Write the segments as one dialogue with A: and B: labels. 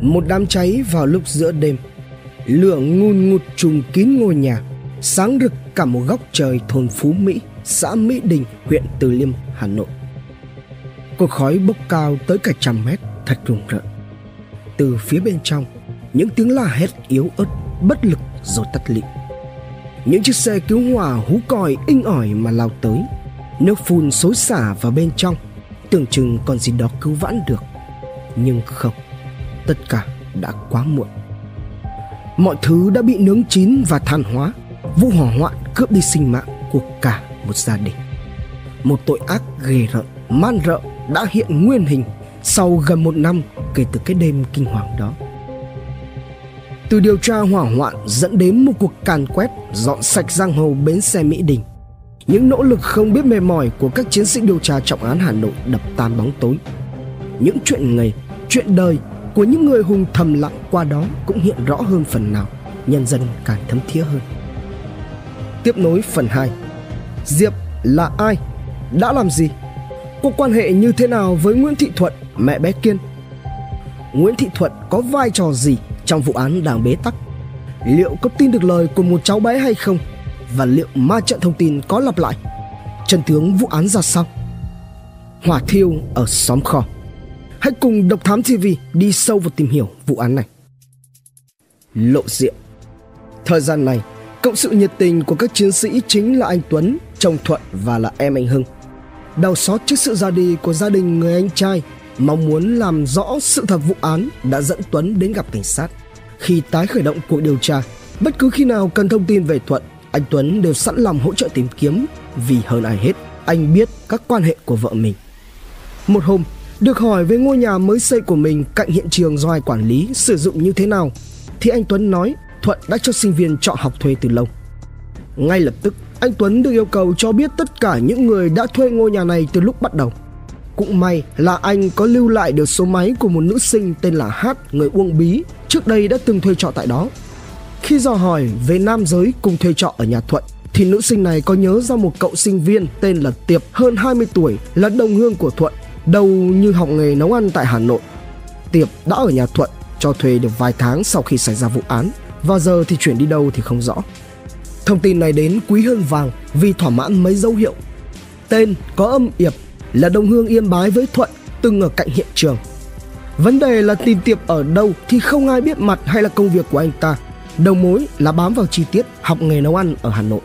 A: Một đám cháy vào lúc giữa đêm. Lửa ngun ngụt trùng kín ngôi nhà Sáng rực cả một góc trời thôn Phú Mỹ Xã Mỹ Đình, huyện Từ Liêm, Hà Nội. Cột khói bốc cao tới cả trăm mét Thật rùng rợn. Từ phía bên trong Những tiếng la hét yếu ớt Bất lực rồi tắt lịm. Những chiếc xe cứu hỏa hú còi inh ỏi mà lao tới. Nước phun xối xả vào bên trong Tưởng chừng còn gì đó cứu vãn được. Nhưng không. Tất cả đã quá muộn Mọi thứ đã bị nướng chín và than hóa Vụ hỏa hoạn cướp đi sinh mạng của cả một gia đình Một tội ác ghê rợn, man rợ đã hiện nguyên hình Sau gần một năm kể từ cái đêm kinh hoàng đó từ điều tra hỏa hoạn dẫn đến một cuộc càn quét dọn sạch giang hồ bến xe Mỹ Đình. Những nỗ lực không biết mệt mỏi của các chiến sĩ điều tra trọng án Hà Nội đập tan bóng tối. Những chuyện nghề, chuyện đời của những người hùng thầm lặng qua đó cũng hiện rõ hơn phần nào, nhân dân càng thấm thía hơn. Tiếp nối phần 2 Diệp là ai? Đã làm gì? Có quan hệ như thế nào với Nguyễn Thị Thuận, mẹ bé Kiên? Nguyễn Thị Thuận có vai trò gì trong vụ án đang bế tắc? Liệu có tin được lời của một cháu bé hay không? Và liệu ma trận thông tin có lặp lại? Chân tướng vụ án ra sao? Hỏa thiêu ở xóm kho Hãy cùng Độc Thám TV đi sâu vào tìm hiểu vụ án này. Lộ diện Thời gian này, cộng sự nhiệt tình của các chiến sĩ chính là anh Tuấn, chồng Thuận và là em anh Hưng. Đau xót trước sự ra đi của gia đình người anh trai, mong muốn làm rõ sự thật vụ án đã dẫn Tuấn đến gặp cảnh sát. Khi tái khởi động cuộc điều tra, bất cứ khi nào cần thông tin về Thuận, anh Tuấn đều sẵn lòng hỗ trợ tìm kiếm vì hơn ai hết, anh biết các quan hệ của vợ mình. Một hôm, được hỏi về ngôi nhà mới xây của mình cạnh hiện trường do ai quản lý sử dụng như thế nào thì anh Tuấn nói Thuận đã cho sinh viên chọn học thuê từ lâu. Ngay lập tức, anh Tuấn được yêu cầu cho biết tất cả những người đã thuê ngôi nhà này từ lúc bắt đầu. Cũng may là anh có lưu lại được số máy của một nữ sinh tên là Hát, người Uông Bí, trước đây đã từng thuê trọ tại đó. Khi dò hỏi về nam giới cùng thuê trọ ở nhà Thuận, thì nữ sinh này có nhớ ra một cậu sinh viên tên là Tiệp hơn 20 tuổi là đồng hương của Thuận đâu như học nghề nấu ăn tại Hà Nội. Tiệp đã ở nhà Thuận cho thuê được vài tháng sau khi xảy ra vụ án và giờ thì chuyển đi đâu thì không rõ. Thông tin này đến quý hơn vàng vì thỏa mãn mấy dấu hiệu. Tên có âm yệp là đồng hương yên bái với Thuận, từng ở cạnh hiện trường. Vấn đề là tìm Tiệp ở đâu thì không ai biết mặt hay là công việc của anh ta. Đầu mối là bám vào chi tiết học nghề nấu ăn ở Hà Nội.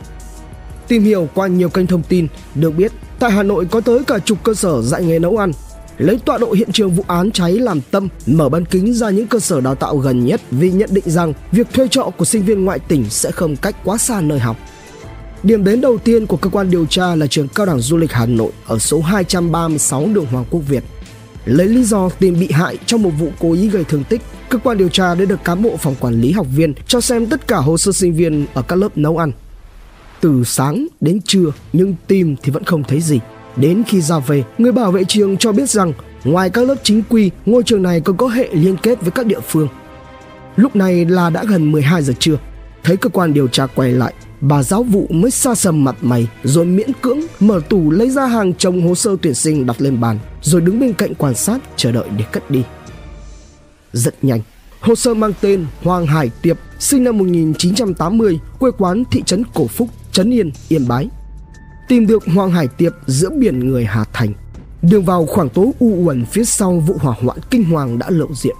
A: Tìm hiểu qua nhiều kênh thông tin được biết Tại Hà Nội có tới cả chục cơ sở dạy nghề nấu ăn. Lấy tọa độ hiện trường vụ án cháy làm tâm, mở ban kính ra những cơ sở đào tạo gần nhất vì nhận định rằng việc thuê trọ của sinh viên ngoại tỉnh sẽ không cách quá xa nơi học. Điểm đến đầu tiên của cơ quan điều tra là trường cao đẳng du lịch Hà Nội ở số 236 đường Hoàng Quốc Việt. Lấy lý do tìm bị hại trong một vụ cố ý gây thương tích, cơ quan điều tra đã được cán bộ phòng quản lý học viên cho xem tất cả hồ sơ sinh viên ở các lớp nấu ăn từ sáng đến trưa nhưng tìm thì vẫn không thấy gì. Đến khi ra về, người bảo vệ trường cho biết rằng ngoài các lớp chính quy, ngôi trường này còn có hệ liên kết với các địa phương. Lúc này là đã gần 12 giờ trưa. Thấy cơ quan điều tra quay lại, bà giáo vụ mới xa sầm mặt mày rồi miễn cưỡng mở tủ lấy ra hàng chồng hồ sơ tuyển sinh đặt lên bàn rồi đứng bên cạnh quan sát chờ đợi để cất đi. Rất nhanh, hồ sơ mang tên Hoàng Hải Tiệp sinh năm 1980, quê quán thị trấn Cổ Phúc, Trấn Yên, Yên Bái. Tìm được Hoàng Hải Tiệp giữa biển người Hà Thành. Đường vào khoảng tối u uẩn phía sau vụ hỏa hoạn kinh hoàng đã lộ diện.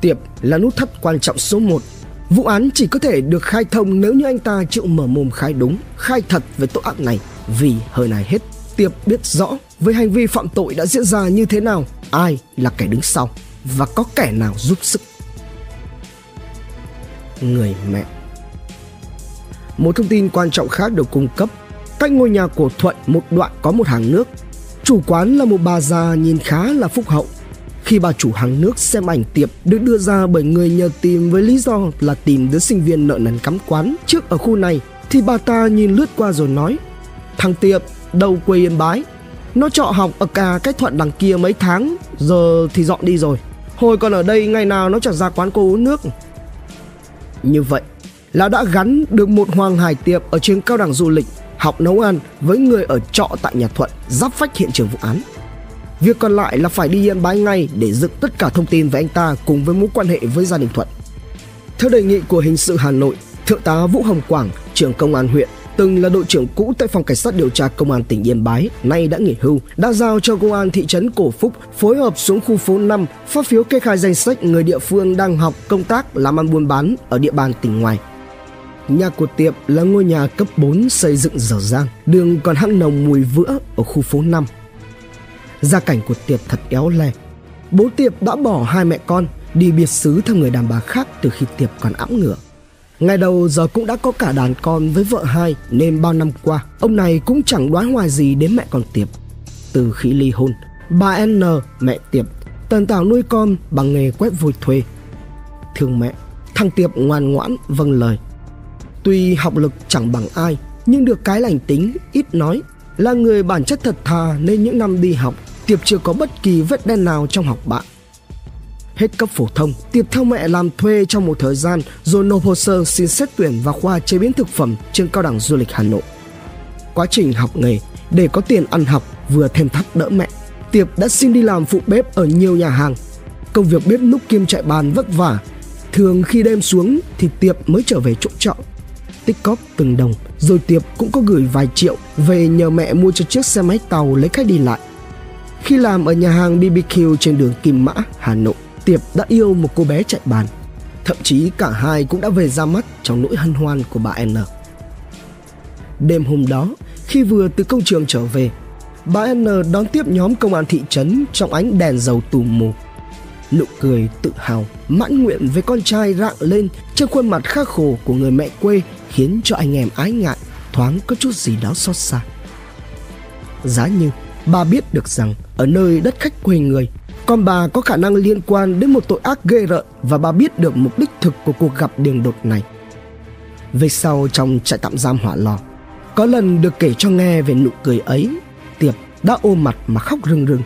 A: Tiệp là nút thắt quan trọng số 1. Vụ án chỉ có thể được khai thông nếu như anh ta chịu mở mồm khai đúng, khai thật về tội ác này. Vì hơi này hết, Tiệp biết rõ với hành vi phạm tội đã diễn ra như thế nào, ai là kẻ đứng sau và có kẻ nào giúp sức. Người mẹ một thông tin quan trọng khác được cung cấp. Cách ngôi nhà của Thuận một đoạn có một hàng nước. Chủ quán là một bà già nhìn khá là phúc hậu. Khi bà chủ hàng nước xem ảnh tiệp được đưa ra bởi người nhờ tìm với lý do là tìm đứa sinh viên nợ nần cắm quán trước ở khu này thì bà ta nhìn lướt qua rồi nói Thằng Tiệp, đầu quê Yên Bái Nó trọ học ở cả cái thuận đằng kia mấy tháng Giờ thì dọn đi rồi Hồi còn ở đây ngày nào nó chẳng ra quán cô uống nước Như vậy là đã gắn được một Hoàng Hải Tiệp ở trường cao đẳng du lịch học nấu ăn với người ở trọ tại nhà Thuận giáp vách hiện trường vụ án. Việc còn lại là phải đi Yên Bái ngay để dựng tất cả thông tin về anh ta cùng với mối quan hệ với gia đình Thuận. Theo đề nghị của hình sự Hà Nội, Thượng tá Vũ Hồng Quảng, trưởng công an huyện, từng là đội trưởng cũ tại phòng cảnh sát điều tra công an tỉnh Yên Bái, nay đã nghỉ hưu, đã giao cho công an thị trấn Cổ Phúc phối hợp xuống khu phố 5 phát phiếu kê khai danh sách người địa phương đang học công tác làm ăn buôn bán ở địa bàn tỉnh ngoài. Nhà của Tiệp là ngôi nhà cấp 4 xây dựng dở dang, đường còn hăng nồng mùi vữa ở khu phố 5. Gia cảnh của Tiệp thật éo le. Bố Tiệp đã bỏ hai mẹ con đi biệt xứ theo người đàn bà khác từ khi Tiệp còn ẵm ngựa Ngày đầu giờ cũng đã có cả đàn con với vợ hai nên bao năm qua ông này cũng chẳng đoán hoài gì đến mẹ con Tiệp. Từ khi ly hôn, bà N, mẹ Tiệp, tần tảo nuôi con bằng nghề quét vôi thuê. Thương mẹ, thằng Tiệp ngoan ngoãn vâng lời. Tuy học lực chẳng bằng ai, nhưng được cái lành tính, ít nói, là người bản chất thật thà nên những năm đi học, Tiệp chưa có bất kỳ vết đen nào trong học bạ Hết cấp phổ thông, Tiệp theo mẹ làm thuê trong một thời gian rồi nộp hồ sơ xin xét tuyển vào khoa chế biến thực phẩm trường cao đẳng du lịch Hà Nội. Quá trình học nghề, để có tiền ăn học vừa thêm thắt đỡ mẹ, Tiệp đã xin đi làm phụ bếp ở nhiều nhà hàng. Công việc bếp núc kiêm chạy bàn vất vả. Thường khi đêm xuống thì Tiệp mới trở về chỗ trọ. Tích cóp từng đồng, rồi Tiệp cũng có gửi vài triệu về nhờ mẹ mua cho chiếc xe máy tàu lấy khách đi lại. Khi làm ở nhà hàng BBQ trên đường Kim Mã, Hà Nội, Tiệp đã yêu một cô bé chạy bàn. Thậm chí cả hai cũng đã về ra mắt trong nỗi hân hoan của bà N. Đêm hôm đó, khi vừa từ công trường trở về, bà N đón tiếp nhóm công an thị trấn trong ánh đèn dầu tù mù. Nụ cười tự hào, mãn nguyện với con trai rạng lên trên khuôn mặt khắc khổ của người mẹ quê khiến cho anh em ái ngại, thoáng có chút gì đó xót xa. Giá như bà biết được rằng ở nơi đất khách quê người con bà có khả năng liên quan đến một tội ác ghê rợn và bà biết được mục đích thực của cuộc gặp đường đột này. Về sau trong trại tạm giam hỏa lò, có lần được kể cho nghe về nụ cười ấy, Tiệp đã ôm mặt mà khóc rưng rưng.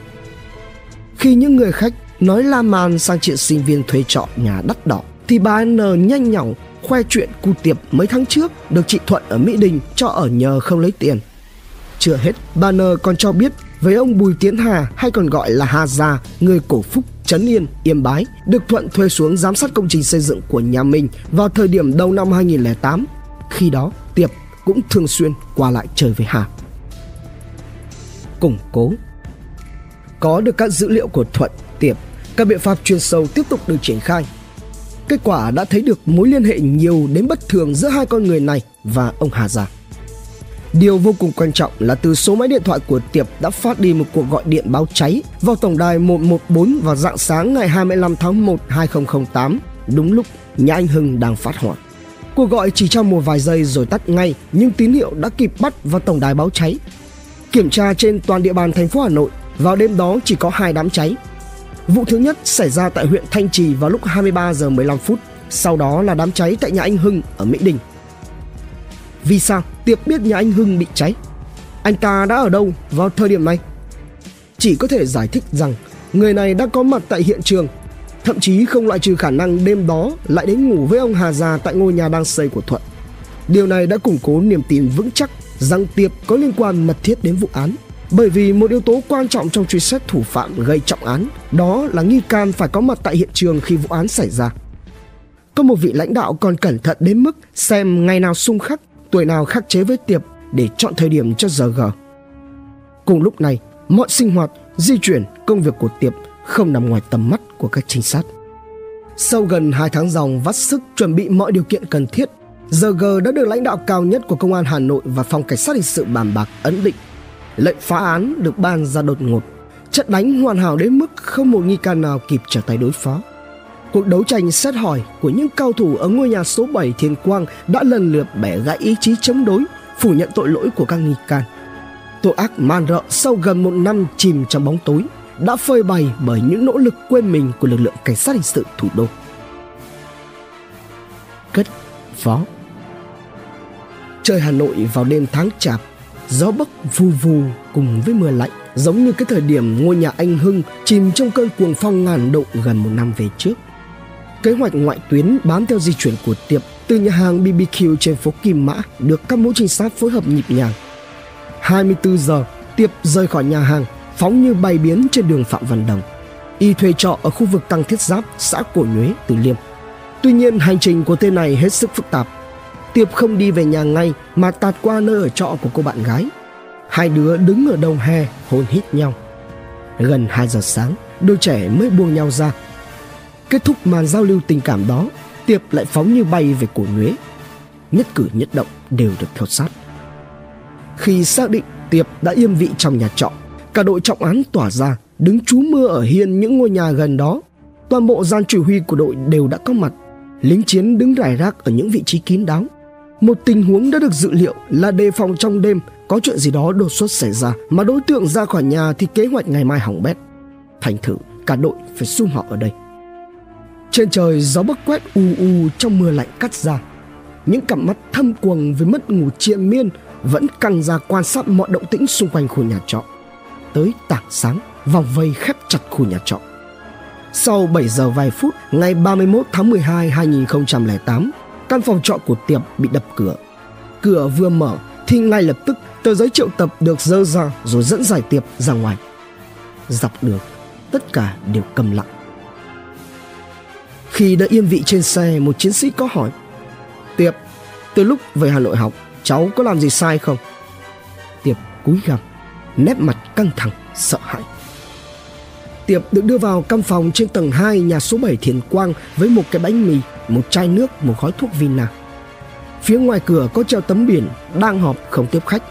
A: Khi những người khách nói la man sang chuyện sinh viên thuê trọ nhà đắt đỏ, thì bà N nhanh nhỏng khoe chuyện cu Tiệp mấy tháng trước được chị Thuận ở Mỹ Đình cho ở nhờ không lấy tiền. Chưa hết, bà N còn cho biết với ông Bùi Tiến Hà hay còn gọi là Hà Gia, người cổ phúc Trấn Yên, Yên Bái, được Thuận thuê xuống giám sát công trình xây dựng của nhà mình vào thời điểm đầu năm 2008. Khi đó, Tiệp cũng thường xuyên qua lại chơi với Hà. Củng cố Có được các dữ liệu của Thuận, Tiệp, các biện pháp chuyên sâu tiếp tục được triển khai. Kết quả đã thấy được mối liên hệ nhiều đến bất thường giữa hai con người này và ông Hà Giang. Điều vô cùng quan trọng là từ số máy điện thoại của Tiệp đã phát đi một cuộc gọi điện báo cháy vào tổng đài 114 vào dạng sáng ngày 25 tháng 1 2008, đúng lúc nhà anh Hưng đang phát hỏa. Cuộc gọi chỉ trong một vài giây rồi tắt ngay, nhưng tín hiệu đã kịp bắt vào tổng đài báo cháy. Kiểm tra trên toàn địa bàn thành phố Hà Nội, vào đêm đó chỉ có hai đám cháy. Vụ thứ nhất xảy ra tại huyện Thanh Trì vào lúc 23 giờ 15 phút, sau đó là đám cháy tại nhà anh Hưng ở Mỹ Đình. Vì sao Tiệp biết nhà anh Hưng bị cháy? Anh ta đã ở đâu vào thời điểm này? Chỉ có thể giải thích rằng người này đã có mặt tại hiện trường, thậm chí không loại trừ khả năng đêm đó lại đến ngủ với ông Hà Già tại ngôi nhà đang xây của Thuận. Điều này đã củng cố niềm tin vững chắc rằng Tiệp có liên quan mật thiết đến vụ án. Bởi vì một yếu tố quan trọng trong truy xét thủ phạm gây trọng án đó là nghi can phải có mặt tại hiện trường khi vụ án xảy ra. Có một vị lãnh đạo còn cẩn thận đến mức xem ngày nào xung khắc tuổi nào khắc chế với Tiệp để chọn thời điểm cho giờ gờ. Cùng lúc này, mọi sinh hoạt, di chuyển, công việc của Tiệp không nằm ngoài tầm mắt của các trinh sát. Sau gần 2 tháng dòng vắt sức chuẩn bị mọi điều kiện cần thiết, giờ G đã được lãnh đạo cao nhất của Công an Hà Nội và Phòng Cảnh sát Hình sự bàn bạc ấn định. Lệnh phá án được ban ra đột ngột. Trận đánh hoàn hảo đến mức không một nghi can nào kịp trở tay đối phó. Cuộc đấu tranh xét hỏi của những cao thủ ở ngôi nhà số 7 Thiên Quang đã lần lượt bẻ gãy ý chí chống đối, phủ nhận tội lỗi của các nghi can. Tội ác man rợ sau gần một năm chìm trong bóng tối đã phơi bày bởi những nỗ lực quên mình của lực lượng cảnh sát hình sự thủ đô. Cất phó Trời Hà Nội vào đêm tháng chạp, gió bấc vù vù cùng với mưa lạnh giống như cái thời điểm ngôi nhà anh Hưng chìm trong cơn cuồng phong ngàn độ gần một năm về trước. Kế hoạch ngoại tuyến bám theo di chuyển của Tiệp từ nhà hàng BBQ trên phố Kim Mã được các mũi trinh sát phối hợp nhịp nhàng. 24 giờ, Tiệp rời khỏi nhà hàng, phóng như bay biến trên đường Phạm Văn Đồng. Y thuê trọ ở khu vực Tăng Thiết Giáp, xã Cổ Nhuế, Từ Liêm. Tuy nhiên hành trình của tên này hết sức phức tạp. Tiệp không đi về nhà ngay mà tạt qua nơi ở trọ của cô bạn gái. Hai đứa đứng ở đầu hè hôn hít nhau. Gần 2 giờ sáng, đôi trẻ mới buông nhau ra. Kết thúc màn giao lưu tình cảm đó, Tiệp lại phóng như bay về cổ nhuế. Nhất cử nhất động đều được theo sát. Khi xác định Tiệp đã yên vị trong nhà trọ, cả đội trọng án tỏa ra, đứng trú mưa ở hiên những ngôi nhà gần đó. Toàn bộ gian chỉ huy của đội đều đã có mặt. Lính chiến đứng rải rác ở những vị trí kín đáo. Một tình huống đã được dự liệu là đề phòng trong đêm có chuyện gì đó đột xuất xảy ra mà đối tượng ra khỏi nhà thì kế hoạch ngày mai hỏng bét. Thành thử cả đội phải sum họ ở đây. Trên trời gió bấc quét u u trong mưa lạnh cắt ra. Những cặp mắt thâm quầng với mất ngủ triền miên vẫn căng ra quan sát mọi động tĩnh xung quanh khu nhà trọ. Tới tảng sáng, vòng vây khép chặt khu nhà trọ. Sau 7 giờ vài phút, ngày 31 tháng 12 2008, căn phòng trọ của Tiệp bị đập cửa. Cửa vừa mở thì ngay lập tức tờ giấy triệu tập được dơ ra rồi dẫn giải Tiệp ra ngoài. Dọc đường, tất cả đều cầm lặng. Khi đã yên vị trên xe, một chiến sĩ có hỏi Tiệp, từ lúc về Hà Nội học, cháu có làm gì sai không? Tiệp cúi gằm, nét mặt căng thẳng, sợ hãi. Tiệp được đưa vào căn phòng trên tầng 2 nhà số 7 Thiền Quang với một cái bánh mì, một chai nước, một gói thuốc Vina. Phía ngoài cửa có treo tấm biển đang họp không tiếp khách.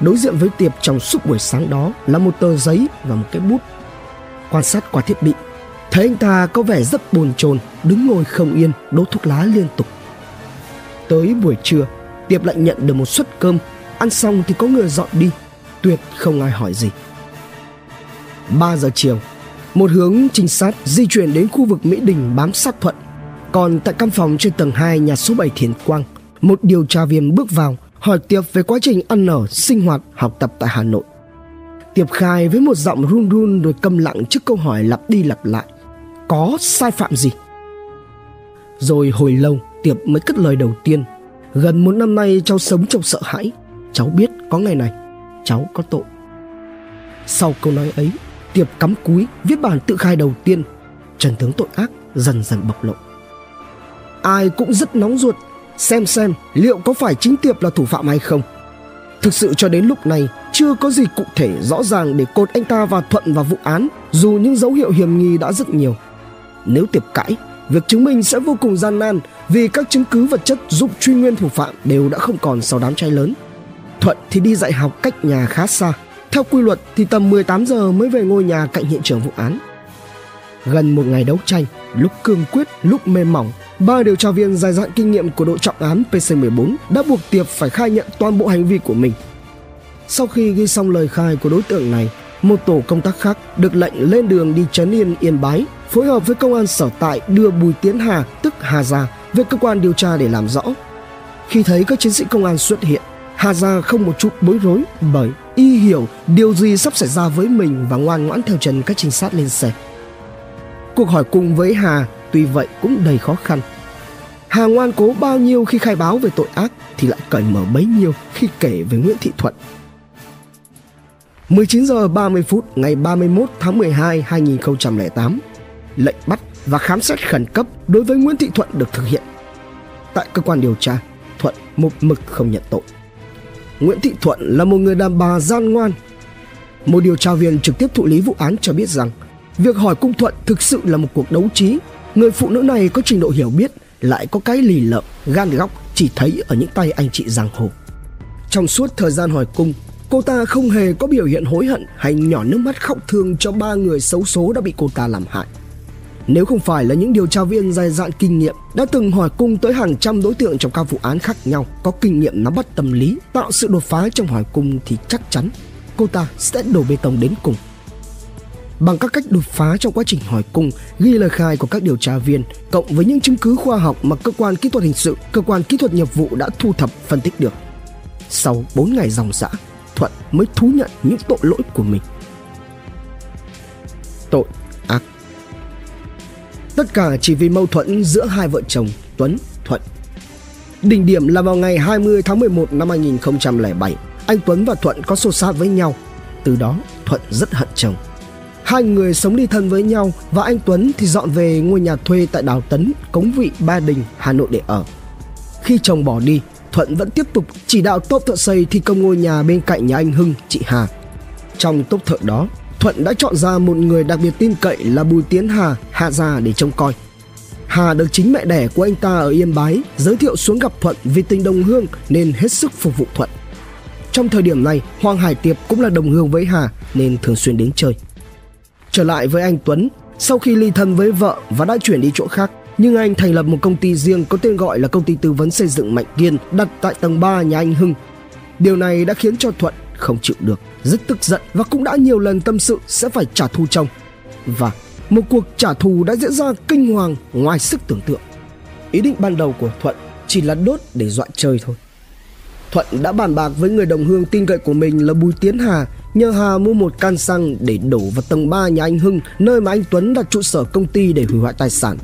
A: Đối diện với Tiệp trong suốt buổi sáng đó là một tờ giấy và một cái bút. Quan sát qua thiết bị, thấy anh ta có vẻ rất buồn chồn, đứng ngồi không yên, đốt thuốc lá liên tục. Tới buổi trưa, Tiệp lại nhận được một suất cơm, ăn xong thì có người dọn đi, tuyệt không ai hỏi gì. 3 giờ chiều, một hướng trinh sát di chuyển đến khu vực Mỹ Đình bám sát Thuận. Còn tại căn phòng trên tầng 2 nhà số 7 Thiền Quang, một điều tra viên bước vào hỏi Tiệp về quá trình ăn ở, sinh hoạt, học tập tại Hà Nội. Tiệp khai với một giọng run run rồi câm lặng trước câu hỏi lặp đi lặp lại. Có sai phạm gì? Rồi hồi lâu Tiệp mới cất lời đầu tiên. Gần một năm nay cháu sống trong sợ hãi. Cháu biết có ngày này, cháu có tội. Sau câu nói ấy, Tiệp cắm cúi viết bản tự khai đầu tiên. Trần tướng tội ác dần dần bộc lộ. Ai cũng rất nóng ruột xem xem liệu có phải chính Tiệp là thủ phạm hay không. Thực sự cho đến lúc này chưa có gì cụ thể rõ ràng để cột anh ta và Thuận vào vụ án dù những dấu hiệu hiểm nghi đã rất nhiều. Nếu Tiệp cãi, việc chứng minh sẽ vô cùng gian nan vì các chứng cứ vật chất giúp truy nguyên thủ phạm đều đã không còn sau đám cháy lớn. Thuận thì đi dạy học cách nhà khá xa. Theo quy luật thì tầm 18 giờ mới về ngôi nhà cạnh hiện trường vụ án. Gần một ngày đấu tranh, lúc cương quyết, lúc mềm mỏng, ba điều tra viên dài dạn kinh nghiệm của đội trọng án PC14 đã buộc Tiệp phải khai nhận toàn bộ hành vi của mình. Sau khi ghi xong lời khai của đối tượng này, một tổ công tác khác được lệnh lên đường đi trấn yên Yên Bái, phối hợp với công an sở tại đưa Bùi Tiến Hà, tức Hà Gia, về cơ quan điều tra để làm rõ. Khi thấy các chiến sĩ công an xuất hiện, Hà Gia không một chút bối rối bởi y hiểu điều gì sắp xảy ra với mình và ngoan ngoãn theo chân các trinh sát lên xe. Cuộc hỏi cùng với Hà tuy vậy cũng đầy khó khăn. Hà ngoan cố bao nhiêu khi khai báo về tội ác thì lại cởi mở bấy nhiêu khi kể về Nguyễn Thị Thuận. 19 giờ 30 phút ngày 31 tháng 12 2008, lệnh bắt và khám xét khẩn cấp đối với Nguyễn Thị Thuận được thực hiện. Tại cơ quan điều tra, Thuận một mực không nhận tội. Nguyễn Thị Thuận là một người đàn bà gian ngoan. Một điều tra viên trực tiếp thụ lý vụ án cho biết rằng việc hỏi cung Thuận thực sự là một cuộc đấu trí. Người phụ nữ này có trình độ hiểu biết, lại có cái lì lợm, gan góc chỉ thấy ở những tay anh chị giang hồ. Trong suốt thời gian hỏi cung, cô ta không hề có biểu hiện hối hận hay nhỏ nước mắt khóc thương cho ba người xấu số đã bị cô ta làm hại. Nếu không phải là những điều tra viên dày dạn kinh nghiệm đã từng hỏi cung tới hàng trăm đối tượng trong các vụ án khác nhau, có kinh nghiệm nắm bắt tâm lý, tạo sự đột phá trong hỏi cung thì chắc chắn cô ta sẽ đổ bê tông đến cùng. Bằng các cách đột phá trong quá trình hỏi cung, ghi lời khai của các điều tra viên, cộng với những chứng cứ khoa học mà cơ quan kỹ thuật hình sự, cơ quan kỹ thuật nghiệp vụ đã thu thập phân tích được. Sau 4 ngày dòng dã, Thuận mới thú nhận những tội lỗi của mình. Tội ác Tất cả chỉ vì mâu thuẫn giữa hai vợ chồng Tuấn, Thuận. Đỉnh điểm là vào ngày 20 tháng 11 năm 2007, anh Tuấn và Thuận có xô xát với nhau. Từ đó, Thuận rất hận chồng. Hai người sống ly thân với nhau và anh Tuấn thì dọn về ngôi nhà thuê tại Đào Tấn, Cống Vị, Ba Đình, Hà Nội để ở. Khi chồng bỏ đi, Thuận vẫn tiếp tục chỉ đạo tốp thợ xây thi công ngôi nhà bên cạnh nhà anh Hưng, chị Hà. Trong tốp thợ đó, Thuận đã chọn ra một người đặc biệt tin cậy là Bùi Tiến Hà hạ gia để trông coi. Hà được chính mẹ đẻ của anh ta ở Yên Bái giới thiệu xuống gặp Thuận vì tình đồng hương nên hết sức phục vụ Thuận. Trong thời điểm này, Hoàng Hải Tiệp cũng là đồng hương với Hà nên thường xuyên đến chơi. Trở lại với anh Tuấn, sau khi ly thân với vợ và đã chuyển đi chỗ khác, nhưng anh thành lập một công ty riêng có tên gọi là công ty tư vấn xây dựng Mạnh Kiên đặt tại tầng 3 nhà anh Hưng. Điều này đã khiến cho Thuận không chịu được, rất tức giận và cũng đã nhiều lần tâm sự sẽ phải trả thù chồng. Và một cuộc trả thù đã diễn ra kinh hoàng ngoài sức tưởng tượng. Ý định ban đầu của Thuận chỉ là đốt để dọa chơi thôi. Thuận đã bàn bạc với người đồng hương tin cậy của mình là Bùi Tiến Hà nhờ Hà mua một can xăng để đổ vào tầng 3 nhà anh Hưng nơi mà anh Tuấn đặt trụ sở công ty để hủy hoại tài sản.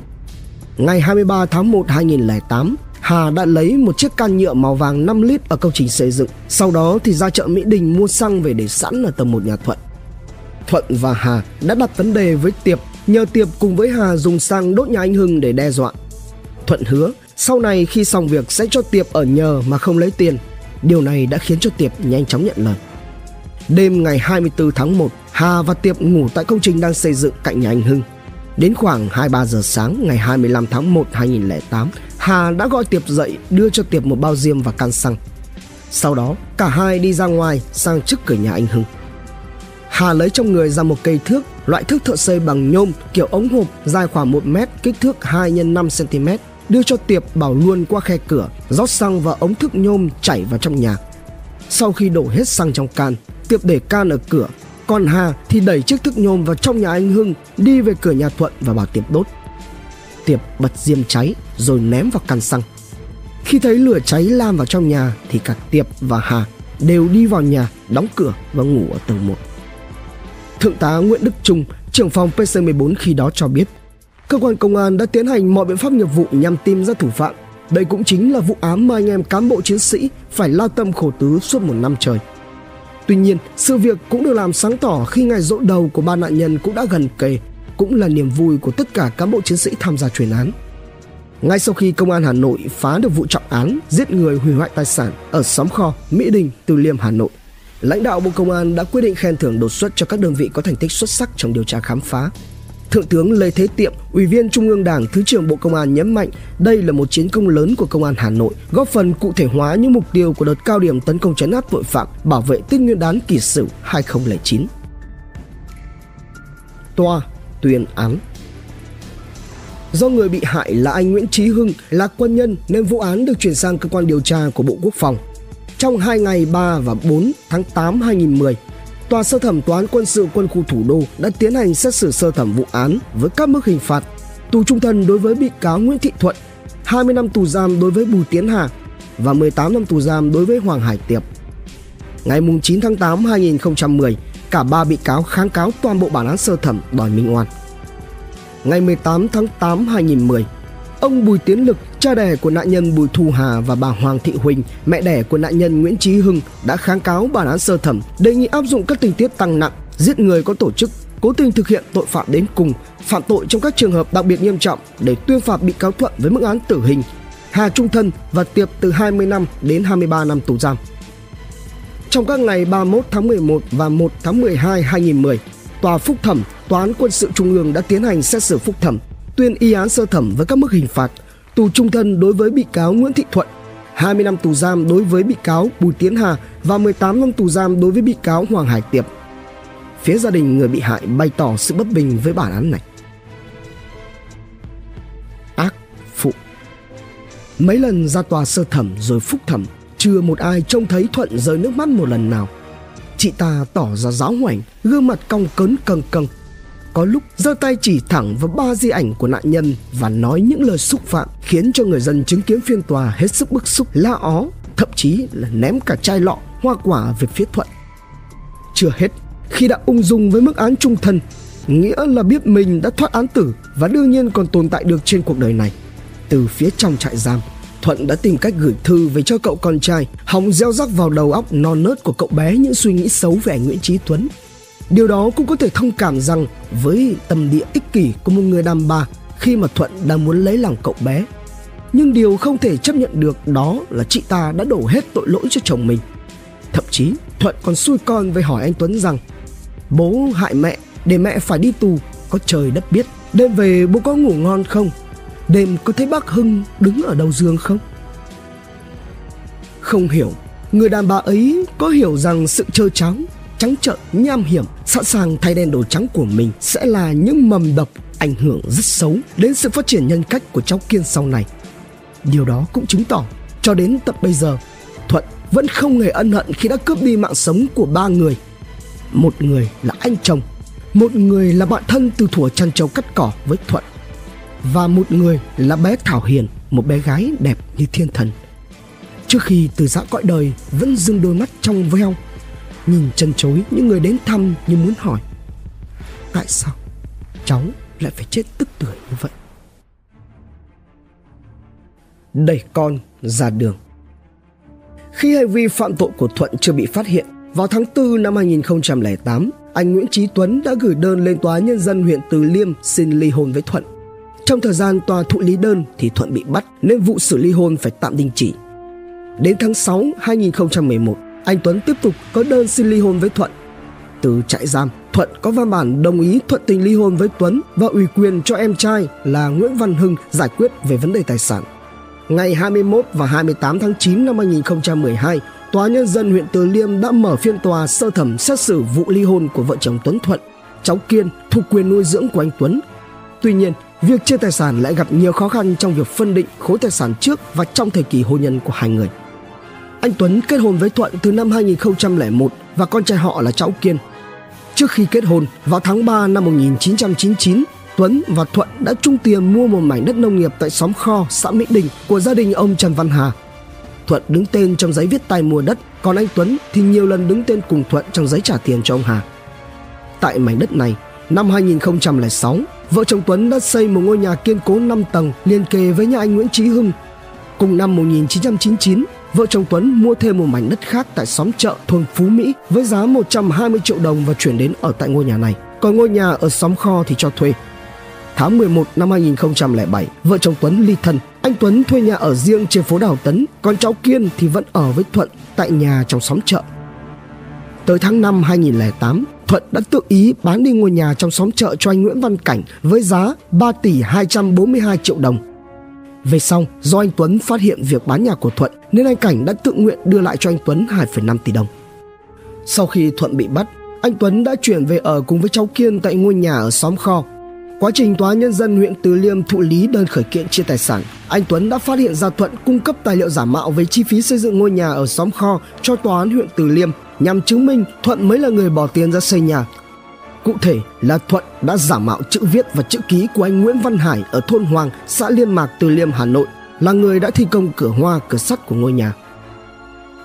A: Ngày 23 tháng 1 2008, Hà đã lấy một chiếc can nhựa màu vàng 5 lít ở công trình xây dựng. Sau đó thì ra chợ Mỹ Đình mua xăng về để sẵn ở tầng 1 nhà Thuận. Thuận và Hà đã đặt vấn đề với Tiệp nhờ Tiệp cùng với Hà dùng xăng đốt nhà anh Hưng để đe dọa. Thuận hứa sau này khi xong việc sẽ cho Tiệp ở nhờ mà không lấy tiền. Điều này đã khiến cho Tiệp nhanh chóng nhận lời. Đêm ngày 24 tháng 1, Hà và Tiệp ngủ tại công trình đang xây dựng cạnh nhà anh Hưng. Đến khoảng 2-3 giờ sáng ngày 25 tháng 1 2008, Hà đã gọi Tiệp dậy đưa cho Tiệp một bao diêm và can xăng. Sau đó, cả hai đi ra ngoài sang trước cửa nhà anh Hưng. Hà lấy trong người ra một cây thước, loại thước thợ xây bằng nhôm kiểu ống hộp dài khoảng 1 mét, kích thước 2 x 5 cm, đưa cho Tiệp bảo luôn qua khe cửa, rót xăng vào ống thước nhôm chảy vào trong nhà. Sau khi đổ hết xăng trong can, Tiệp để can ở cửa, còn Hà thì đẩy chiếc thức nhôm vào trong nhà anh Hưng, đi về cửa nhà Thuận và bảo Tiệp đốt. Tiệp bật diêm cháy rồi ném vào can xăng. Khi thấy lửa cháy lan vào trong nhà thì cả Tiệp và Hà đều đi vào nhà, đóng cửa và ngủ ở tầng 1. Thượng tá Nguyễn Đức Trung, trưởng phòng PC14 khi đó cho biết, cơ quan công an đã tiến hành mọi biện pháp nghiệp vụ nhằm tìm ra thủ phạm. Đây cũng chính là vụ án mà anh em cán bộ chiến sĩ phải lao tâm khổ tứ suốt một năm trời. Tuy nhiên, sự việc cũng được làm sáng tỏ khi ngày rộ đầu của ba nạn nhân cũng đã gần kề, cũng là niềm vui của tất cả cán bộ chiến sĩ tham gia chuyên án. Ngay sau khi công an Hà Nội phá được vụ trọng án giết người hủy hoại tài sản ở xóm kho Mỹ Đình, Từ Liêm, Hà Nội, lãnh đạo Bộ Công an đã quyết định khen thưởng đột xuất cho các đơn vị có thành tích xuất sắc trong điều tra khám phá. Thượng tướng Lê Thế Tiệm, Ủy viên Trung ương Đảng, Thứ trưởng Bộ Công an nhấn mạnh đây là một chiến công lớn của Công an Hà Nội, góp phần cụ thể hóa những mục tiêu của đợt cao điểm tấn công chấn áp tội phạm, bảo vệ Tết Nguyên đán kỷ sửu 2009. Tòa tuyên án Do người bị hại là anh Nguyễn Trí Hưng là quân nhân nên vụ án được chuyển sang cơ quan điều tra của Bộ Quốc phòng. Trong hai ngày 3 và 4 tháng 8 2010, Tòa sơ thẩm Toán quân sự quân khu thủ đô đã tiến hành xét xử sơ thẩm vụ án với các mức hình phạt tù trung thân đối với bị cáo Nguyễn Thị Thuận, 20 năm tù giam đối với Bùi Tiến Hà và 18 năm tù giam đối với Hoàng Hải Tiệp. Ngày 9 tháng 8 2010, cả ba bị cáo kháng cáo toàn bộ bản án sơ thẩm đòi minh oan. Ngày 18 tháng 8 2010, ông Bùi Tiến Lực, cha đẻ của nạn nhân Bùi Thu Hà và bà Hoàng Thị Huỳnh, mẹ đẻ của nạn nhân Nguyễn Trí Hưng đã kháng cáo bản án sơ thẩm đề nghị áp dụng các tình tiết tăng nặng, giết người có tổ chức, cố tình thực hiện tội phạm đến cùng, phạm tội trong các trường hợp đặc biệt nghiêm trọng để tuyên phạt bị cáo Thuận với mức án tử hình, Hà trung thân và Tiệp từ 20 năm đến 23 năm tù giam. Trong các ngày 31 tháng 11 và 1 tháng 12 2010, Tòa Phúc thẩm, Tòa án Quân sự Trung ương đã tiến hành xét xử phúc thẩm, tuyên y án sơ thẩm với các mức hình phạt tù trung thân đối với bị cáo Nguyễn Thị Thuận, 20 năm tù giam đối với bị cáo Bùi Tiến Hà và 18 năm tù giam đối với bị cáo Hoàng Hải Tiệp. Phía gia đình người bị hại bày tỏ sự bất bình với bản án này. Ác phụ Mấy lần ra tòa sơ thẩm rồi phúc thẩm, chưa một ai trông thấy Thuận rơi nước mắt một lần nào. Chị ta tỏ ra giáo hoảnh, gương mặt cong cấn cầng cầng có lúc giơ tay chỉ thẳng vào ba di ảnh của nạn nhân và nói những lời xúc phạm, khiến cho người dân chứng kiến phiên tòa hết sức bức xúc, la ó, thậm chí là ném cả chai lọ, hoa quả về phía thuận. Chưa hết, khi đã ung dung với mức án trung thân, nghĩa là biết mình đã thoát án tử và đương nhiên còn tồn tại được trên cuộc đời này. Từ phía trong trại giam, Thuận đã tìm cách gửi thư về cho cậu con trai, hòng gieo rắc vào đầu óc non nớt của cậu bé những suy nghĩ xấu về anh Nguyễn Trí Tuấn. Điều đó cũng có thể thông cảm rằng với tâm địa ích kỷ của một người đàn bà khi mà Thuận đang muốn lấy lòng cậu bé. Nhưng điều không thể chấp nhận được đó là chị ta đã đổ hết tội lỗi cho chồng mình. Thậm chí, Thuận còn xui con với hỏi anh Tuấn rằng, Bố hại mẹ, để mẹ phải đi tù, có trời đất biết, Đêm về bố có ngủ ngon không Đêm có thấy bác Hưng đứng ở đầu giường không Không hiểu, Người đàn bà ấy có hiểu rằng sự trơ trắng Trắng trợn, nham hiểm Sẵn sàng thay đen đồ trắng của mình Sẽ là những mầm độc ảnh hưởng rất xấu Đến sự phát triển nhân cách của cháu Kiên sau này. Điều đó cũng chứng tỏ Cho đến tận bây giờ Thuận vẫn không hề ân hận khi đã cướp đi mạng sống của ba người. Một người là anh chồng một người là bạn thân từ thuở chăn trâu cắt cỏ với thuận và một người là bé thảo hiền một bé gái đẹp như thiên thần. Trước khi từ giã cõi đời vẫn dưng đôi mắt trong veo nhìn chân chối những người đến thăm như muốn hỏi tại sao cháu lại phải chết tức tuổi như vậy đẩy con ra đường khi hành vi phạm tội của thuận chưa bị phát hiện vào tháng 4 năm 2008, anh Nguyễn trí Tuấn đã gửi đơn lên Tòa Nhân dân huyện Từ Liêm xin ly hôn với Thuận. Trong thời gian tòa thụ lý đơn thì Thuận bị bắt nên vụ xử ly hôn phải tạm đình chỉ. Đến tháng 6 2011, anh Tuấn tiếp tục có đơn xin ly hôn với Thuận. Từ trại giam, Thuận có văn bản đồng ý thuận tình ly hôn với Tuấn và ủy quyền cho em trai là Nguyễn Văn Hưng giải quyết về vấn đề tài sản. Ngày 21 và 28 tháng 9 năm 2012, Tòa Nhân dân huyện Từ Liêm đã mở phiên tòa sơ thẩm xét xử vụ ly hôn của vợ chồng Tuấn Thuận, cháu Kiên thuộc quyền nuôi dưỡng của anh Tuấn. Tuy nhiên, việc chia tài sản lại gặp nhiều khó khăn trong việc phân định khối tài sản trước và trong thời kỳ hôn nhân của hai người. Anh Tuấn kết hôn với Thuận từ năm 2001 và con trai họ là cháu Kiên. Trước khi kết hôn, vào tháng 3 năm 1999, Tuấn và Thuận đã chung tiền mua một mảnh đất nông nghiệp tại xóm Kho, xã Mỹ Đình của gia đình ông Trần Văn Hà Thuận đứng tên trong giấy viết tay mua đất, còn anh Tuấn thì nhiều lần đứng tên cùng Thuận trong giấy trả tiền cho ông Hà. Tại mảnh đất này, năm 2006, vợ chồng Tuấn đã xây một ngôi nhà kiên cố 5 tầng liên kề với nhà anh Nguyễn Chí Hưng. Cùng năm 1999, vợ chồng Tuấn mua thêm một mảnh đất khác tại xóm chợ thôn Phú Mỹ với giá 120 triệu đồng và chuyển đến ở tại ngôi nhà này. Còn ngôi nhà ở xóm kho thì cho thuê. Tháng 11 năm 2007, vợ chồng Tuấn ly thân anh Tuấn thuê nhà ở riêng trên phố Đào Tấn, còn cháu Kiên thì vẫn ở với Thuận tại nhà trong xóm chợ. Tới tháng 5 2008, Thuận đã tự ý bán đi ngôi nhà trong xóm chợ cho anh Nguyễn Văn Cảnh với giá 3 tỷ 242 triệu đồng. Về sau, do anh Tuấn phát hiện việc bán nhà của Thuận nên anh Cảnh đã tự nguyện đưa lại cho anh Tuấn 2,5 tỷ đồng. Sau khi Thuận bị bắt, anh Tuấn đã chuyển về ở cùng với cháu Kiên tại ngôi nhà ở xóm kho Quá trình tòa nhân dân huyện Từ Liêm thụ lý đơn khởi kiện chia tài sản, anh Tuấn đã phát hiện ra Thuận cung cấp tài liệu giả mạo về chi phí xây dựng ngôi nhà ở xóm kho cho tòa án huyện Từ Liêm nhằm chứng minh Thuận mới là người bỏ tiền ra xây nhà. Cụ thể là Thuận đã giả mạo chữ viết và chữ ký của anh Nguyễn Văn Hải ở thôn Hoàng, xã Liên Mạc, Từ Liêm, Hà Nội, là người đã thi công cửa hoa, cửa sắt của ngôi nhà.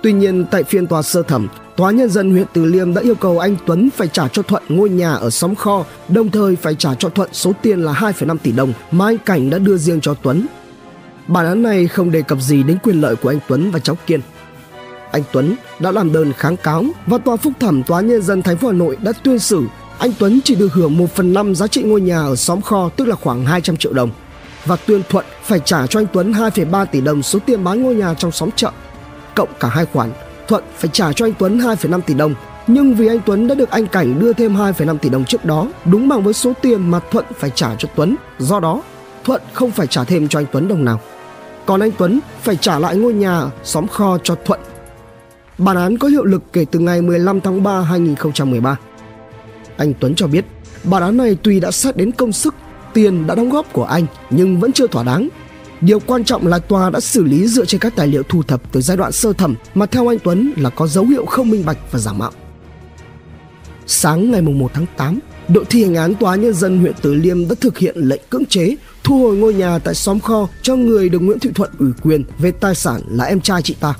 A: Tuy nhiên, tại phiên tòa sơ thẩm, Tòa nhân dân huyện Từ Liêm đã yêu cầu anh Tuấn phải trả cho Thuận ngôi nhà ở xóm kho, đồng thời phải trả cho Thuận số tiền là 2,5 tỷ đồng mà anh Cảnh đã đưa riêng cho Tuấn. Bản án này không đề cập gì đến quyền lợi của anh Tuấn và cháu Kiên. Anh Tuấn đã làm đơn kháng cáo và tòa phúc thẩm tòa nhân dân thành phố Hà Nội đã tuyên xử anh Tuấn chỉ được hưởng 1 phần 5 giá trị ngôi nhà ở xóm kho tức là khoảng 200 triệu đồng. Và tuyên Thuận phải trả cho anh Tuấn 2,3 tỷ đồng số tiền bán ngôi nhà trong xóm chợ cộng cả hai khoản. Thuận phải trả cho anh Tuấn 2,5 tỷ đồng. Nhưng vì anh Tuấn đã được anh Cảnh đưa thêm 2,5 tỷ đồng trước đó đúng bằng với số tiền mà Thuận phải trả cho Tuấn. Do đó Thuận không phải trả thêm cho anh Tuấn đồng nào. Còn anh Tuấn phải trả lại ngôi nhà xóm kho cho Thuận. Bản án có hiệu lực kể từ ngày 15 tháng 3 2013 anh Tuấn cho biết bản án này tuy đã xét đến công sức tiền đã đóng góp của anh nhưng vẫn chưa thỏa đáng Điều quan trọng là tòa đã xử lý dựa trên các tài liệu thu thập từ giai đoạn sơ thẩm mà theo anh Tuấn là có dấu hiệu không minh bạch và giả mạo. Sáng ngày 1 tháng 8, đội thi hành án Tòa Nhân dân huyện Từ Liêm đã thực hiện lệnh cưỡng chế thu hồi ngôi nhà tại xóm kho cho người được Nguyễn Thị Thuận ủy quyền về tài sản là em trai chị ta.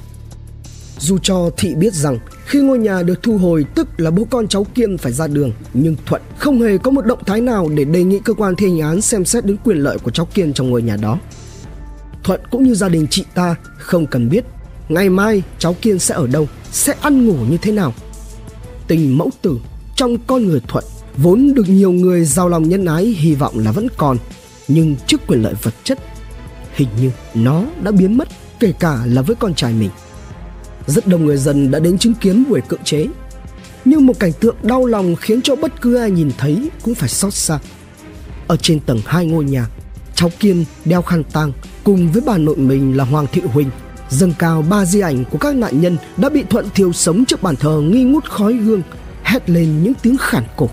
A: Dù cho Thị biết rằng khi ngôi nhà được thu hồi tức là bố con cháu Kiên phải ra đường Nhưng Thuận không hề có một động thái nào để đề nghị cơ quan thi hành án xem xét đến quyền lợi của cháu Kiên trong ngôi nhà đó Thuận cũng như gia đình chị ta không cần biết ngày mai cháu Kiên sẽ ở đâu, sẽ ăn ngủ như thế nào. Tình mẫu tử trong con người thuận vốn được nhiều người giàu lòng nhân ái hy vọng là vẫn còn nhưng trước quyền lợi vật chất hình như nó đã biến mất kể cả là với con trai mình rất đông người dân đã đến chứng kiến buổi cưỡng chế. Nhưng một cảnh tượng đau lòng khiến cho bất cứ ai nhìn thấy cũng phải xót xa. Ở trên tầng hai ngôi nhà, cháu kiên đeo khăn tang cùng với bà nội mình là hoàng thị huỳnh, dâng cao ba di ảnh của các nạn nhân đã bị thuận thiêu sống trước bàn thờ nghi ngút khói hương hét lên những tiếng khản cổ.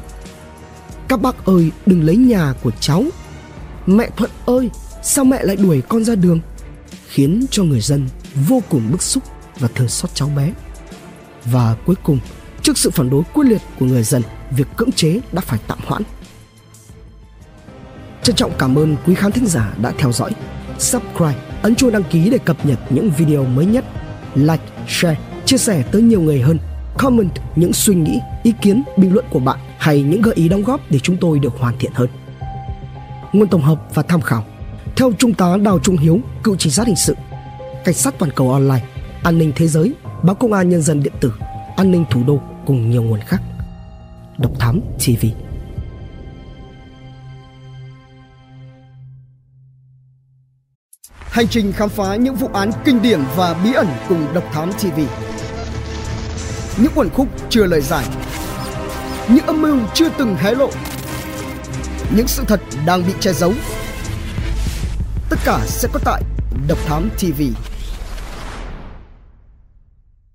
A: Các bác ơi, đừng lấy nhà của cháu. Mẹ thuận ơi, sao mẹ lại đuổi con ra đường? Khiến cho người dân vô cùng bức xúc và thương xót cháu bé. Và cuối cùng, trước sự phản đối quyết liệt của người dân, việc cưỡng chế đã phải tạm hoãn. Trân trọng cảm ơn quý khán thính giả đã theo dõi. Subscribe, ấn chuông đăng ký để cập nhật những video mới nhất. Like, share, chia sẻ tới nhiều người hơn. Comment những suy nghĩ, ý kiến, bình luận của bạn hay những gợi ý đóng góp để chúng tôi được hoàn thiện hơn. Nguồn tổng hợp và tham khảo. Theo trung tá đào trung hiếu, cựu trinh sát hình sự, cảnh sát toàn cầu online an ninh thế giới, báo công an nhân dân điện tử, an ninh thủ đô cùng nhiều nguồn khác. Độc thám tv hành trình khám phá những vụ án kinh điển và bí ẩn cùng độc thám tv những quần khúc chưa lời giải. Những âm mưu chưa từng hé lộ. Những sự thật đang bị che giấu. Tất cả sẽ có tại độc thám tv